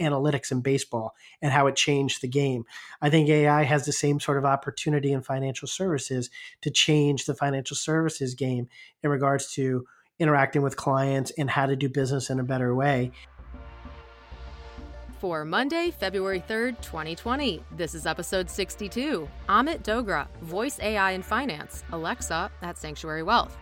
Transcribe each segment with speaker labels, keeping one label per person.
Speaker 1: analytics in baseball and how it changed the game. I think AI has the same sort of opportunity in financial services to change the financial services game in regards to interacting with clients and how to do business in a better way.
Speaker 2: For Monday, February 3rd, 2020, this is episode 62 Amit Dogra, Voice AI in Finance, Alexa at Sanctuary Wealth.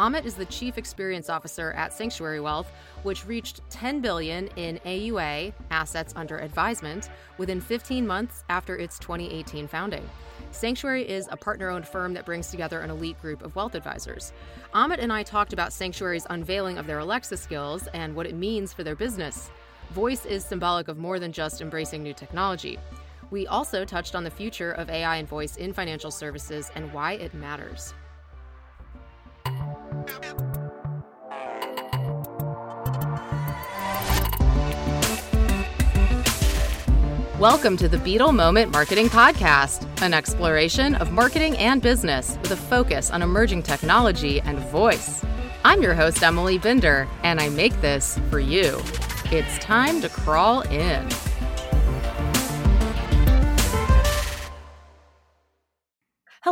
Speaker 2: Amit is the Chief Experience Officer at Sanctuary Wealth, which reached 10 billion in AUA, assets under advisement, within 15 months after its 2018 founding. Sanctuary is a partner-owned firm that brings together an elite group of wealth advisors. Amit and I talked about Sanctuary's unveiling of their Alexa skills and what it means for their business. Voice is symbolic of more than just embracing new technology. We also touched on the future of AI and voice in financial services and why it matters. Welcome to the Beetle Moment Marketing Podcast, an exploration of marketing and business with a focus on emerging technology and voice. I'm your host, Emily Binder, and I make this for you. It's time to crawl in.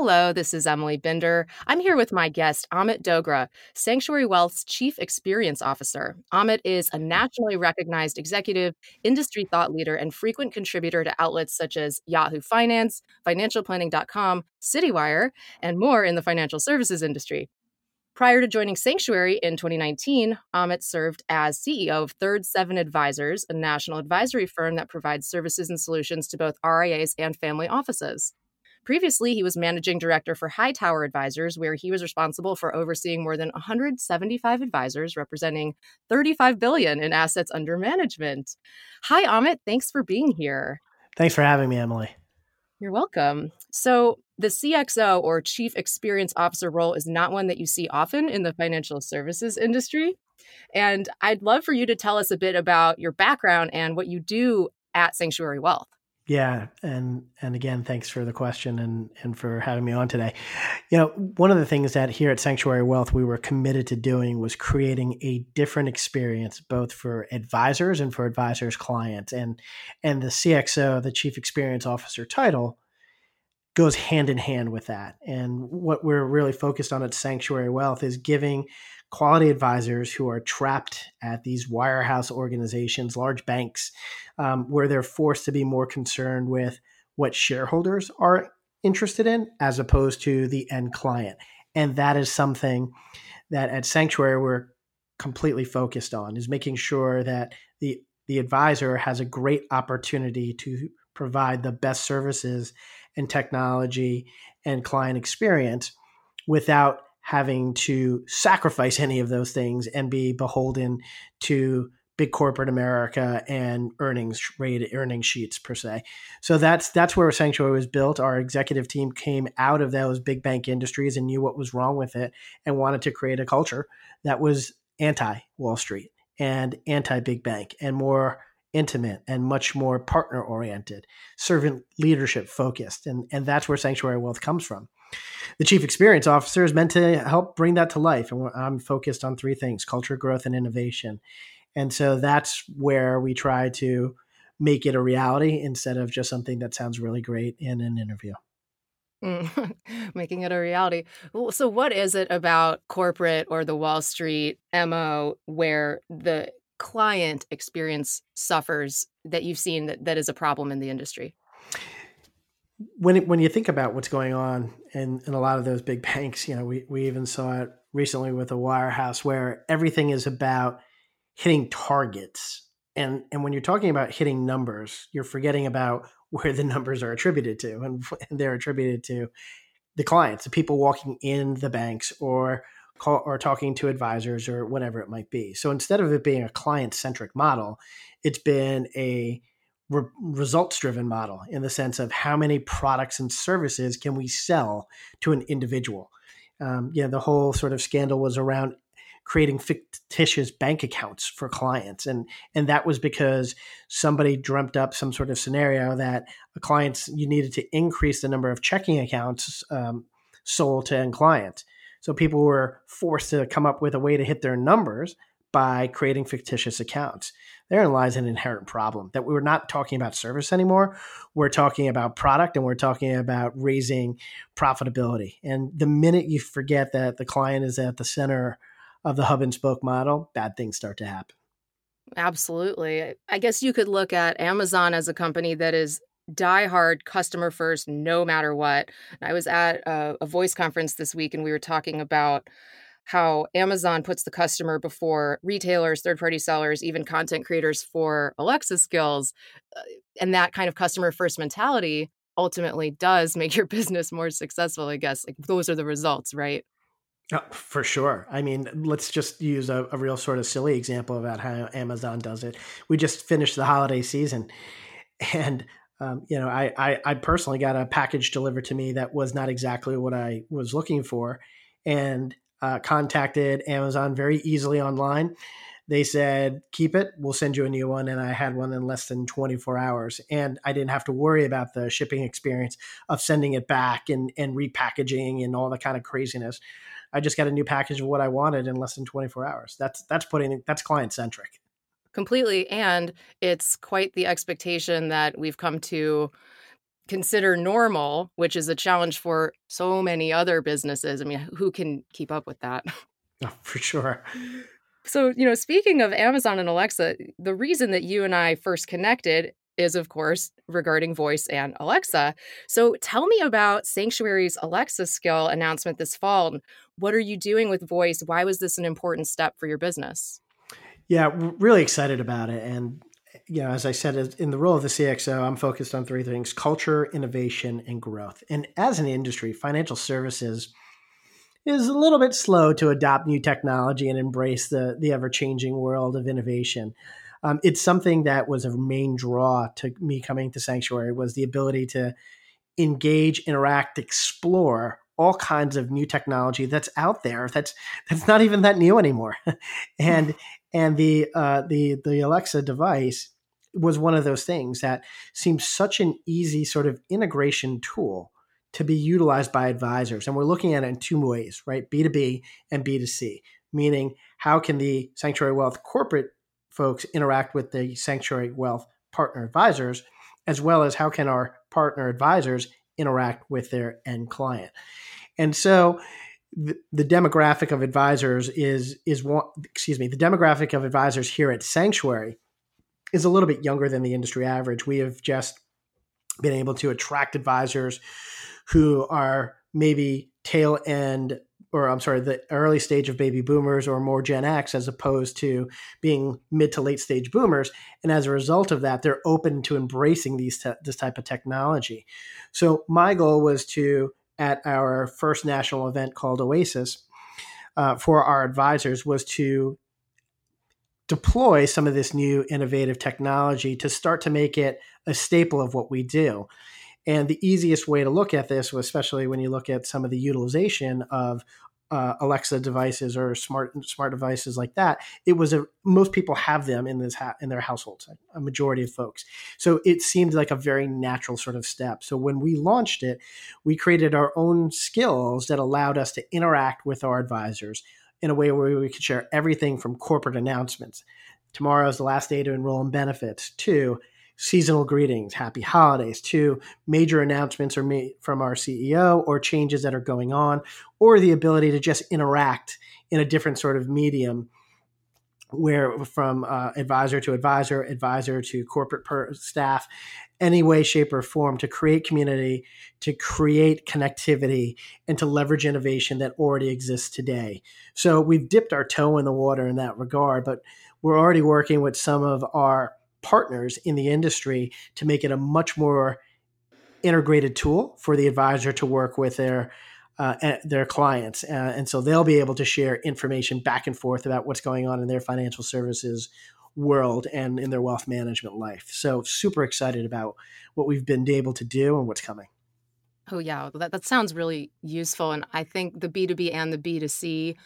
Speaker 2: Hello, this is Emily Binder. I'm here with my guest, Amit Dogra, Sanctuary Wealth's Chief Experience Officer. Amit is a nationally recognized executive, industry thought leader, and frequent contributor to outlets such as Yahoo Finance, financialplanning.com, CityWire, and more in the financial services industry. Prior to joining Sanctuary in 2019, Amit served as CEO of Third Seven Advisors, a national advisory firm that provides services and solutions to both RIAs and family offices. Previously, he was managing director for Hightower Advisors, where he was responsible for overseeing more than 175 advisors representing 35 billion in assets under management. Hi Amit, thanks for being here.
Speaker 1: Thanks for having me, Emily.
Speaker 2: You're welcome. So, the CXO or Chief Experience Officer role is not one that you see often in the financial services industry. And I'd love for you to tell us a bit about your background and what you do at Sanctuary Wealth.
Speaker 1: Yeah, and and again, thanks for the question and and for having me on today. You know, one of the things that here at Sanctuary Wealth we were committed to doing was creating a different experience both for advisors and for advisors clients. And and the CXO, the Chief Experience Officer title goes hand in hand with that. And what we're really focused on at Sanctuary Wealth is giving quality advisors who are trapped at these wirehouse organizations, large banks, um, where they're forced to be more concerned with what shareholders are interested in as opposed to the end client. And that is something that at Sanctuary we're completely focused on is making sure that the the advisor has a great opportunity to provide the best services and technology and client experience without having to sacrifice any of those things and be beholden to big corporate America and earnings rate earnings sheets per se. So that's that's where Sanctuary was built. Our executive team came out of those big bank industries and knew what was wrong with it and wanted to create a culture that was anti Wall Street and anti big bank and more intimate and much more partner oriented, servant leadership focused. And, and that's where Sanctuary Wealth comes from. The chief experience officer is meant to help bring that to life. And I'm focused on three things culture, growth, and innovation. And so that's where we try to make it a reality instead of just something that sounds really great in an interview.
Speaker 2: Mm, making it a reality. So, what is it about corporate or the Wall Street MO where the client experience suffers that you've seen that, that is a problem in the industry?
Speaker 1: When it, when you think about what's going on in, in a lot of those big banks, you know, we, we even saw it recently with a wirehouse where everything is about hitting targets. And, and when you're talking about hitting numbers, you're forgetting about where the numbers are attributed to. And, and they're attributed to the clients, the people walking in the banks or call, or talking to advisors or whatever it might be. So instead of it being a client centric model, it's been a re- results driven model in the sense of how many products and services can we sell to an individual. Um, yeah, the whole sort of scandal was around creating fictitious bank accounts for clients and and that was because somebody dreamt up some sort of scenario that a clients you needed to increase the number of checking accounts um, sold to end clients so people were forced to come up with a way to hit their numbers by creating fictitious accounts. Therein lies an inherent problem that we're not talking about service anymore. We're talking about product and we're talking about raising profitability. And the minute you forget that the client is at the center of the hub and spoke model, bad things start to happen.
Speaker 2: Absolutely. I guess you could look at Amazon as a company that is diehard customer first, no matter what. I was at a, a voice conference this week and we were talking about how Amazon puts the customer before retailers, third party sellers, even content creators for Alexa skills. Uh, and that kind of customer first mentality ultimately does make your business more successful, I guess. Like those are the results, right?
Speaker 1: Oh, for sure. I mean, let's just use a, a real sort of silly example about how Amazon does it. We just finished the holiday season and um, you know, I, I, I personally got a package delivered to me that was not exactly what I was looking for, and uh, contacted Amazon very easily online. They said, keep it, we'll send you a new one. And I had one in less than 24 hours. And I didn't have to worry about the shipping experience of sending it back and, and repackaging and all the kind of craziness. I just got a new package of what I wanted in less than 24 hours. That's that's putting that's client centric.
Speaker 2: Completely. And it's quite the expectation that we've come to consider normal, which is a challenge for so many other businesses. I mean, who can keep up with that?
Speaker 1: Oh, for sure.
Speaker 2: So, you know, speaking of Amazon and Alexa, the reason that you and I first connected is, of course, regarding voice and Alexa. So, tell me about Sanctuary's Alexa skill announcement this fall. What are you doing with voice? Why was this an important step for your business?
Speaker 1: Yeah, really excited about it. And you know, as I said, in the role of the CXO, I'm focused on three things culture, innovation, and growth. And as an industry, financial services is a little bit slow to adopt new technology and embrace the, the ever changing world of innovation. Um, it's something that was a main draw to me coming to Sanctuary was the ability to engage, interact, explore all kinds of new technology that's out there that's that's not even that new anymore and and the uh, the the alexa device was one of those things that seems such an easy sort of integration tool to be utilized by advisors. And we're looking at it in two ways right? B2b and b2c meaning how can the sanctuary wealth corporate folks interact with the sanctuary wealth partner advisors as well as how can our partner advisors interact with their end client. And so the, the demographic of advisors is is one excuse me the demographic of advisors here at sanctuary is a little bit younger than the industry average we have just been able to attract advisors who are maybe tail end or I'm sorry, the early stage of baby boomers or more Gen X as opposed to being mid to late stage boomers. And as a result of that, they're open to embracing these te- this type of technology. So my goal was to at our first national event called Oasis uh, for our advisors was to deploy some of this new innovative technology to start to make it a staple of what we do. And the easiest way to look at this, was especially when you look at some of the utilization of uh, Alexa devices or smart smart devices like that, it was a most people have them in this ha- in their households, a majority of folks. So it seemed like a very natural sort of step. So when we launched it, we created our own skills that allowed us to interact with our advisors in a way where we could share everything from corporate announcements. Tomorrow is the last day to enroll in benefits to seasonal greetings, happy holidays, to major announcements or from our CEO or changes that are going on, or the ability to just interact in a different sort of medium where from uh, advisor to advisor, advisor to corporate per- staff, any way, shape, or form to create community, to create connectivity, and to leverage innovation that already exists today. So we've dipped our toe in the water in that regard, but we're already working with some of our partners in the industry to make it a much more integrated tool for the advisor to work with their uh, their clients, uh, and so they'll be able to share information back and forth about what's going on in their financial services world and in their wealth management life. So super excited about what we've been able to do and what's coming.
Speaker 2: Oh yeah, that that sounds really useful, and I think the B two B and the B two C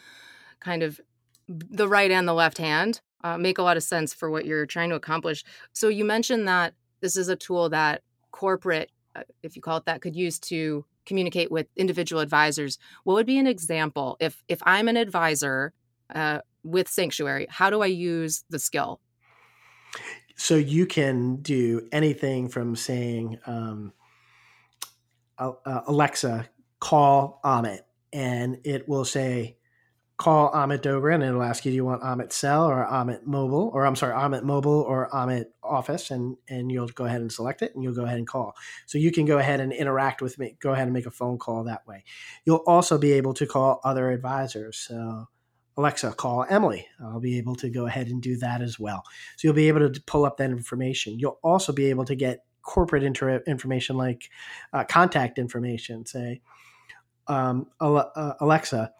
Speaker 2: kind of the right and the left hand uh, make a lot of sense for what you're trying to accomplish. So you mentioned that this is a tool that corporate, uh, if you call it that, could use to communicate with individual advisors. What would be an example if if I'm an advisor? Uh, with Sanctuary? How do I use the skill?
Speaker 1: So you can do anything from saying, um, uh, Alexa, call Amit, and it will say, call Amit Dogra and it'll ask you, do you want Amit Cell or Amit Mobile, or I'm sorry, Amit Mobile or Amit Office, and and you'll go ahead and select it, and you'll go ahead and call. So you can go ahead and interact with me. Go ahead and make a phone call that way. You'll also be able to call other advisors. So Alexa, call Emily. I'll be able to go ahead and do that as well. So you'll be able to pull up that information. You'll also be able to get corporate inter- information like uh, contact information. Say, um, uh, Alexa,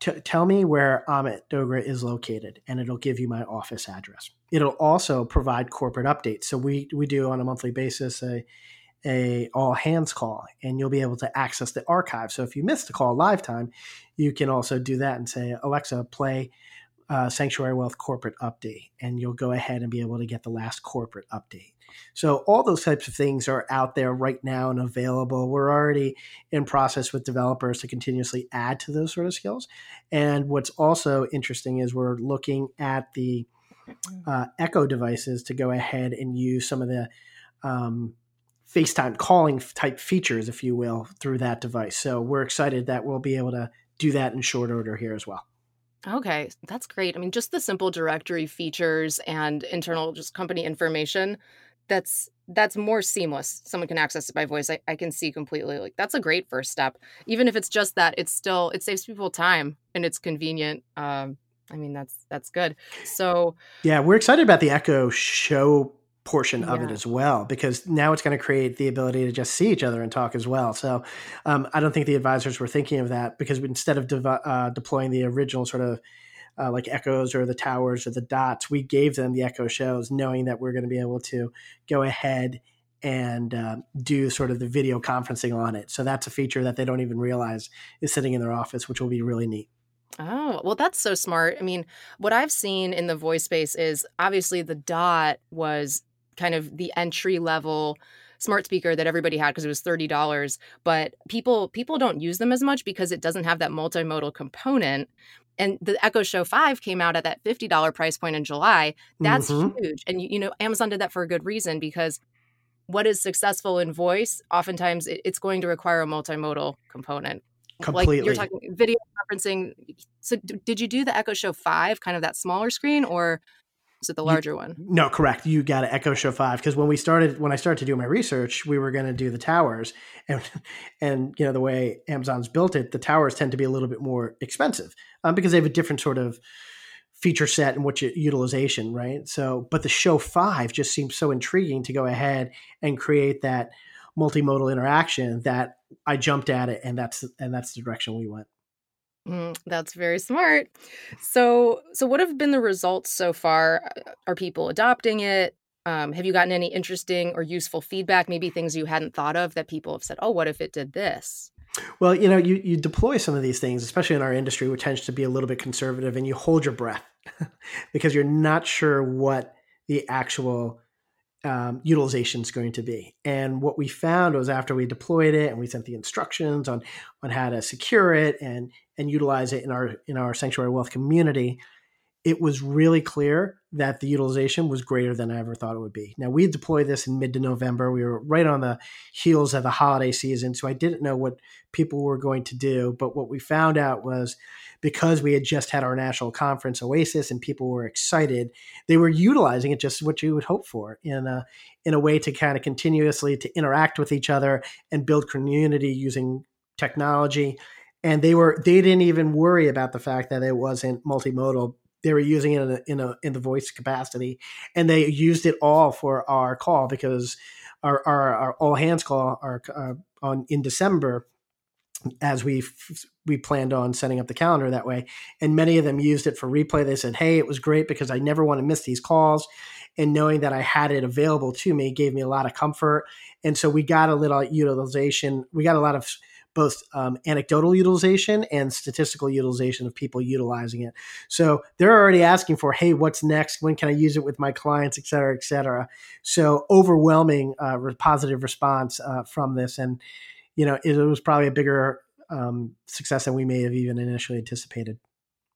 Speaker 1: t- tell me where Amit Dogra is located, and it'll give you my office address. It'll also provide corporate updates. So we we do on a monthly basis a a all hands call, and you'll be able to access the archive. So if you missed the call live time, you can also do that and say Alexa play. Uh, Sanctuary Wealth corporate update, and you'll go ahead and be able to get the last corporate update. So all those types of things are out there right now and available. We're already in process with developers to continuously add to those sort of skills. And what's also interesting is we're looking at the uh, Echo devices to go ahead and use some of the um, FaceTime calling type features, if you will, through that device. So we're excited that we'll be able to do that in short order here as well.
Speaker 2: Okay, that's great. I mean, just the simple directory features and internal just company information that's that's more seamless. Someone can access it by voice. I, I can see completely. Like that's a great first step. Even if it's just that, it's still it saves people time and it's convenient. Um, I mean that's that's good. So
Speaker 1: yeah, we're excited about the Echo show portion of it as well because now it's going to create the ability to just see each other and talk as well. So um, I don't think the advisors were thinking of that because instead of de- uh, deploying the original sort of uh, like echoes or the towers or the dots, we gave them the echo shows, knowing that we're going to be able to go ahead and uh, do sort of the video conferencing on it. So that's a feature that they don't even realize is sitting in their office, which will be really neat.
Speaker 2: Oh, well, that's so smart. I mean, what I've seen in the voice space is obviously the dot was kind of the entry level smart speaker that everybody had because it was $30 but people people don't use them as much because it doesn't have that multimodal component and the Echo Show 5 came out at that $50 price point in July. That's mm-hmm. huge. And, you know, Amazon did that for a good reason because what is successful in voice, oftentimes it's going to require a multimodal component.
Speaker 1: Completely.
Speaker 2: Like you're talking video conferencing. So, did you do the Echo Show 5, kind of that smaller screen, or is it the larger
Speaker 1: you,
Speaker 2: one?
Speaker 1: No, correct. You got to Echo Show Five because when we started, when I started to do my research, we were going to do the towers, and and you know the way Amazon's built it, the towers tend to be a little bit more expensive um, because they have a different sort of feature set and what utilization, right? So, but the Show Five just seems so intriguing to go ahead and create that multimodal interaction that I jumped at it, and that's and that's the direction we went.
Speaker 2: Mm, that's very smart. So, so what have been the results so far? Are people adopting it? Um, have you gotten any interesting or useful feedback? Maybe things you hadn't thought of that people have said, "Oh, what if it did this?"
Speaker 1: Well, you know, you you deploy some of these things, especially in our industry, which tends to be a little bit conservative, and you hold your breath because you're not sure what the actual um, utilization is going to be. And what we found was after we deployed it and we sent the instructions on on how to secure it and and utilize it in our in our sanctuary wealth community, it was really clear that the utilization was greater than I ever thought it would be. Now we deployed this in mid to November. We were right on the heels of the holiday season, so I didn't know what people were going to do. But what we found out was because we had just had our national conference Oasis and people were excited, they were utilizing it just what you would hope for in a in a way to kind of continuously to interact with each other and build community using technology. And they were they didn't even worry about the fact that it wasn't multimodal. They were using it in a, in, a, in the voice capacity, and they used it all for our call because our our, our all hands call our uh, on in December as we we planned on setting up the calendar that way and many of them used it for replay. They said hey it was great because i never want to miss these calls and knowing that i had it available to me gave me a lot of comfort and so we got a little utilization we got a lot of both um, anecdotal utilization and statistical utilization of people utilizing it so they're already asking for hey what's next when can i use it with my clients et cetera et cetera so overwhelming uh, positive response uh, from this and you know, it, was probably a bigger um, success than we may have even initially anticipated.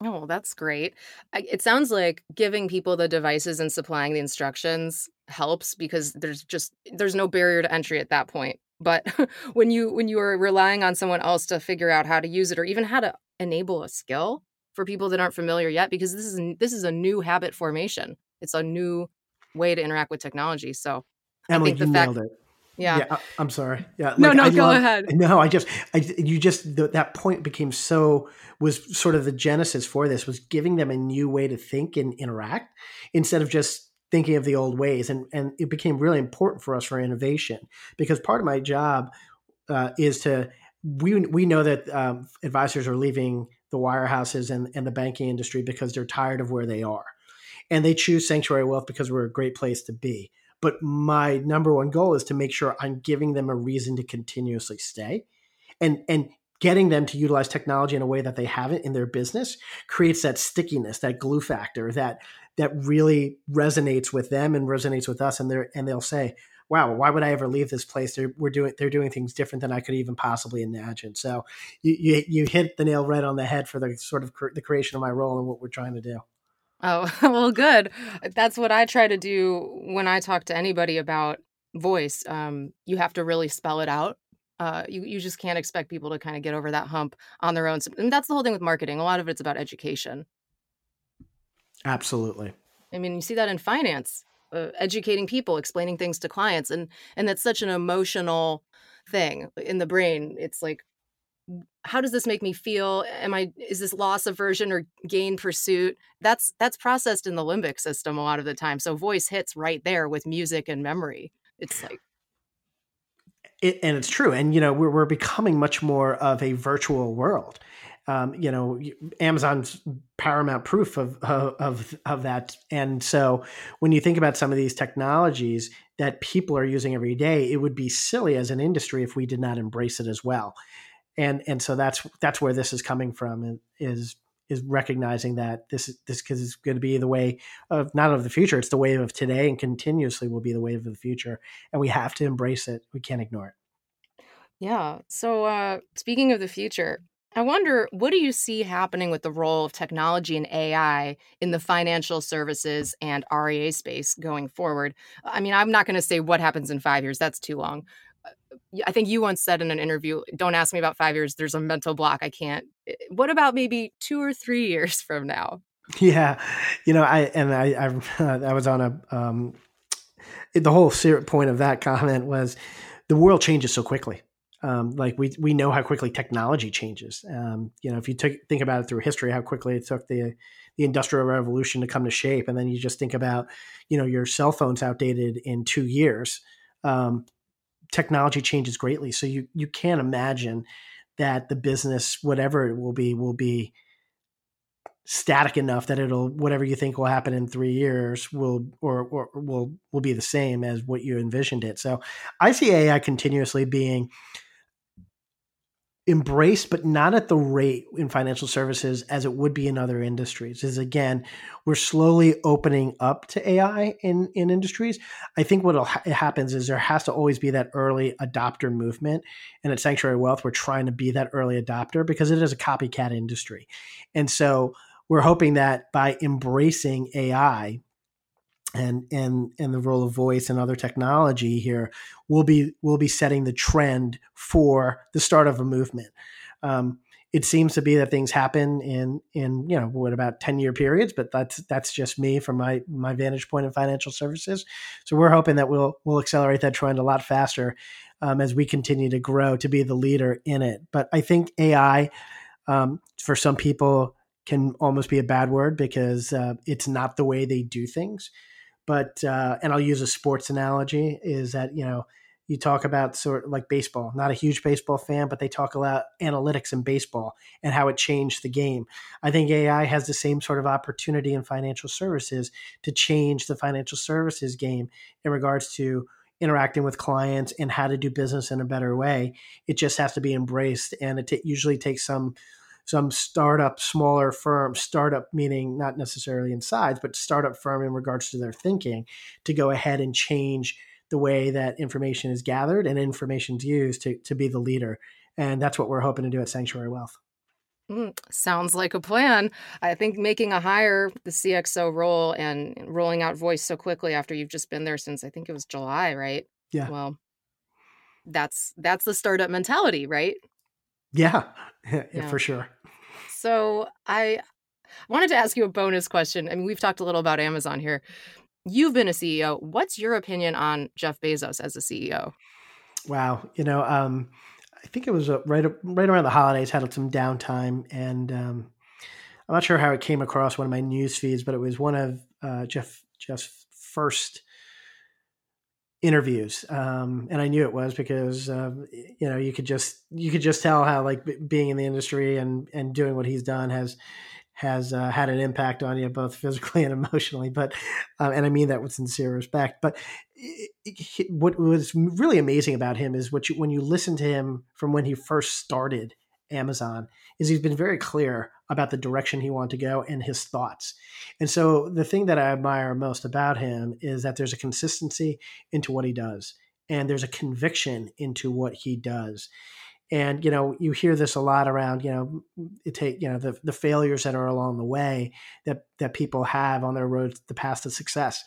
Speaker 2: Oh, that's great. It sounds like giving people the devices and supplying the instructions helps because there's just there's no barrier to entry at that point. But when you when you are relying on someone else to figure out how to use it or even how to enable a skill for people that aren't familiar yet because this is this is a new habit formation. It's a new way to interact with technology. So
Speaker 1: Emily, you fact, nailed it.
Speaker 2: Yeah. yeah.
Speaker 1: I'm sorry. Yeah.
Speaker 2: No, like, no, I go love, ahead.
Speaker 1: No, I just, I, you just, the, that point became so, was sort of the genesis for this was giving them a new way to think and interact instead of just thinking of the old ways. And, and it became really important for us for innovation because part of my job uh, is to, we, we know that um, advisors are leaving the wirehouses and, and the banking industry because they're tired of where they are. And they choose Sanctuary Wealth because we're a great place to be but my number one goal is to make sure I'm giving them a reason to continuously stay and and getting them to utilize technology in a way that they haven't in their business creates that stickiness, that glue factor that that really resonates with them and resonates with us and they're and they'll say, wow, why would I ever leave this place? They're we're doing they're doing things different than I could even possibly imagine. So you you, you hit the nail right on the head for the sort of the creation of my role and what we're trying to do.
Speaker 2: Oh, well, good. That's what I try to do when I talk to anybody about voice. Um, you have to really spell it out. Uh, you, you just can't expect people to kind of get over that hump on their own. And that's the whole thing with marketing. A lot of it's about education.
Speaker 1: Absolutely.
Speaker 2: I mean, you see that in finance, uh, educating people, explaining things to clients, and and that's such an emotional thing in the brain. It's like how does this make me feel? Am i is this loss aversion or gain pursuit? That's that's processed in the limbic system a lot of the time. So voice hits right there with music and memory. It's like
Speaker 1: it, and it's true. And you know we're, we're becoming much more of a virtual world um, you know amazon's paramount proof of, of of that. And so when you think about some of these technologies that people are using every day it would be silly as an industry if we did not embrace it as well. And and so that's that's where this is coming from is is recognizing that this is this is going to be the way of not of the future it's the wave of today and continuously will be the wave of the future. And we have to embrace it. We can't ignore it.
Speaker 2: Yeah. So uh speaking of the future I wonder, what do you see happening with the role of technology and AI in the financial services and RIA space going forward? I mean, I'm not going to say what happens in five years, that's too long. I think you once said in an interview, don't ask me about five years. There's a mental block. I can't. What about maybe two or three years from now?
Speaker 1: Yeah. You know, I, and I, I, I was on a, um, the whole point of that comment was the world changes so quickly. Um, like we, we know how quickly technology changes. Um, you know, if you think about it through history, how quickly it took the, the industrial revolution to come to shape. And then you just think about, you know, your cell phone's outdated in two years. Um, technology changes greatly. So you you can't imagine that the business, whatever it will be, will be static enough that it'll whatever you think will happen in three years will or, or will will be the same as what you envisioned it. So I see AI continuously being embraced, but not at the rate in financial services as it would be in other industries. Is again, we're slowly opening up to AI in in industries. I think what ha- happens is there has to always be that early adopter movement, and at Sanctuary Wealth, we're trying to be that early adopter because it is a copycat industry, and so we're hoping that by embracing AI and and and the role of voice and other technology here will be will be setting the trend for the start of a movement. Um, it seems to be that things happen in in you know what about 10 year periods but that's that's just me from my my vantage point in financial services. So we're hoping that we'll we'll accelerate that trend a lot faster um, as we continue to grow to be the leader in it. But i think ai um, for some people can almost be a bad word because uh, it's not the way they do things but uh, and I'll use a sports analogy is that you know you talk about sort of like baseball. Not a huge baseball fan, but they talk a lot about analytics in baseball and how it changed the game. I think AI has the same sort of opportunity in financial services to change the financial services game in regards to interacting with clients and how to do business in a better way. It just has to be embraced, and it t- usually takes some some startup, smaller firm, startup meaning not necessarily in size, but startup firm in regards to their thinking to go ahead and change the way that information is gathered and information is used to, to be the leader. And that's what we're hoping to do at Sanctuary Wealth.
Speaker 2: Mm, sounds like a plan. I think making a hire, the CXO role, and rolling out voice so quickly after you've just been there since I think it was July, right?
Speaker 1: Yeah.
Speaker 2: Well, that's that's the startup mentality, right?
Speaker 1: Yeah, yeah, yeah. for sure.
Speaker 2: So I wanted to ask you a bonus question. I mean, we've talked a little about Amazon here. You've been a CEO. What's your opinion on Jeff Bezos as a CEO?
Speaker 1: Wow, you know, um, I think it was uh, right right around the holidays. Had some downtime, and um, I'm not sure how it came across one of my news feeds, but it was one of uh, Jeff Jeff's first interviews, um, and I knew it was because uh, you know you could just you could just tell how like being in the industry and and doing what he's done has has uh, had an impact on you both physically and emotionally. But uh, and I mean that with sincere respect. But what was really amazing about him is what you, when you listen to him from when he first started Amazon is he's been very clear about the direction he wanted to go and his thoughts. And so the thing that I admire most about him is that there's a consistency into what he does and there's a conviction into what he does and you know you hear this a lot around you know it take you know the, the failures that are along the way that that people have on their road to the path to success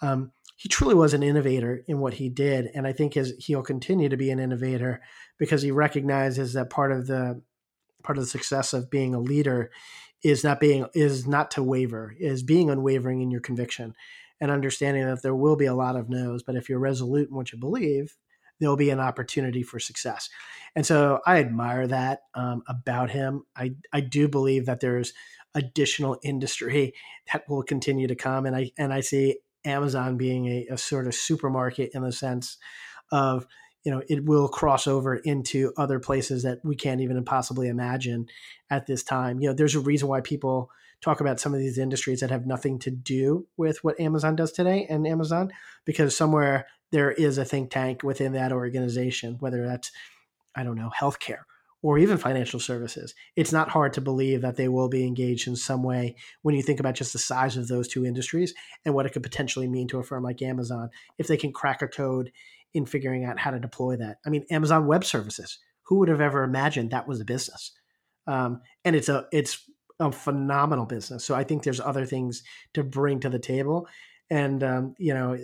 Speaker 1: um, he truly was an innovator in what he did and i think his, he'll continue to be an innovator because he recognizes that part of the part of the success of being a leader is not being is not to waver is being unwavering in your conviction and understanding that there will be a lot of no's but if you're resolute in what you believe there'll be an opportunity for success. And so I admire that um, about him. I, I do believe that there's additional industry that will continue to come. And I, and I see Amazon being a, a sort of supermarket in the sense of, you know, it will cross over into other places that we can't even possibly imagine at this time. You know, there's a reason why people talk about some of these industries that have nothing to do with what Amazon does today and Amazon, because somewhere there is a think tank within that organization, whether that's, I don't know, healthcare or even financial services. It's not hard to believe that they will be engaged in some way when you think about just the size of those two industries and what it could potentially mean to a firm like Amazon if they can crack a code in figuring out how to deploy that. I mean, Amazon Web Services. Who would have ever imagined that was a business? Um, and it's a it's a phenomenal business. So I think there's other things to bring to the table. And um, you know,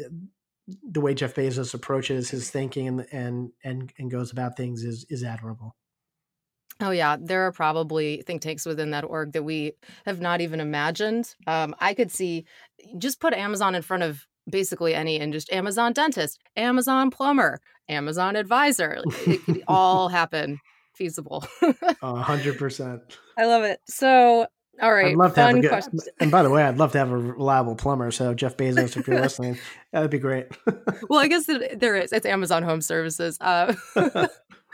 Speaker 1: the way Jeff Bezos approaches his thinking and and and, and goes about things is is admirable.
Speaker 2: Oh yeah, there are probably think tanks within that org that we have not even imagined. Um, I could see just put Amazon in front of basically any industry Amazon dentist, Amazon plumber, Amazon advisor. It could all happen feasible.
Speaker 1: A hundred percent.
Speaker 2: I love it. So all right.
Speaker 1: I'd love to have a good, and by the way, I'd love to have a reliable plumber. So Jeff Bezos, if you're listening, that'd be great.
Speaker 2: well, I guess there is. It's Amazon Home Services. Uh,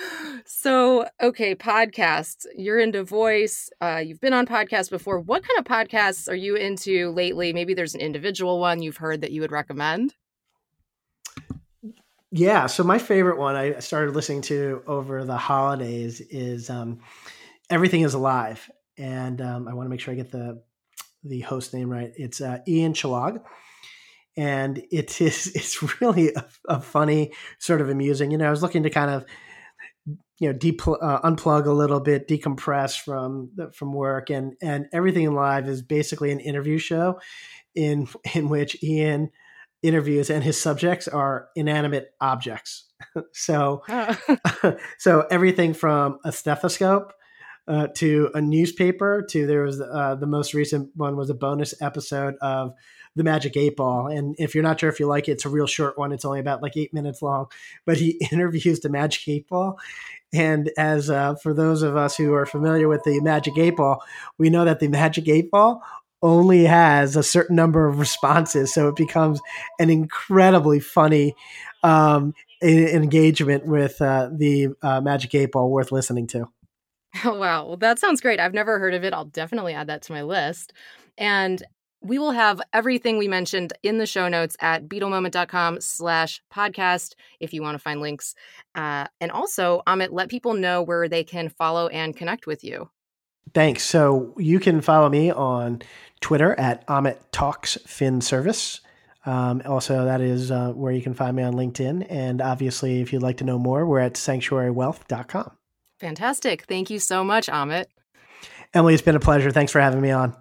Speaker 2: so, okay, podcasts. You're into voice. Uh, you've been on podcasts before. What kind of podcasts are you into lately? Maybe there's an individual one you've heard that you would recommend.
Speaker 1: Yeah. So my favorite one I started listening to over the holidays is um, Everything is Alive and um, I want to make sure I get the the host name right. It's uh, Ian Chillag, and it is it's really a, a, funny, sort of amusing. You know, I was looking to kind of you know deep uh, unplug a little bit, decompress from from work, and and Everything is Alive is basically an interview show in in which Ian interviews and his subjects are inanimate objects. so oh. so everything from a stethoscope uh, to a newspaper to there was uh, the most recent one was a bonus episode of the magic eight ball. And if you're not sure if you like it it's a real short one. It's only about like eight minutes long. But he interviews the magic eight ball. And as uh, for those of us who are familiar with the magic eight ball we know that the magic eight ball only has a certain number of responses. So it becomes an incredibly funny um, engagement with uh, the uh, magic eight ball worth listening to
Speaker 2: Wow. Well, that sounds great. I've never heard of it. I'll definitely add that to my list. And we will have everything we mentioned in the show notes at beetlemoment.com slash podcast if you want to find links. Uh, and also, Amit, let people know where they can follow and connect with you.
Speaker 1: Thanks. So you can follow me on Twitter at Amit Talks Fin Service. Um, also, that is uh, where you can find me on LinkedIn. And obviously, if you'd like to know more, we're at sanctuarywealth.com.
Speaker 2: Fantastic. Thank you so much, Amit.
Speaker 1: Emily, it's been a pleasure. Thanks for having me on.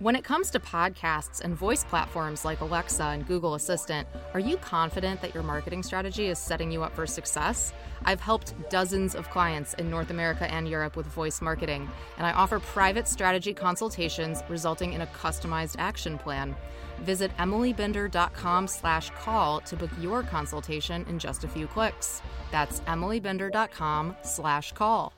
Speaker 2: When it comes to podcasts and voice platforms like Alexa and Google Assistant, are you confident that your marketing strategy is setting you up for success? I've helped dozens of clients in North America and Europe with voice marketing, and I offer private strategy consultations resulting in a customized action plan. Visit emilybinder.com/call to book your consultation in just a few clicks. That's emilybinder.com/call.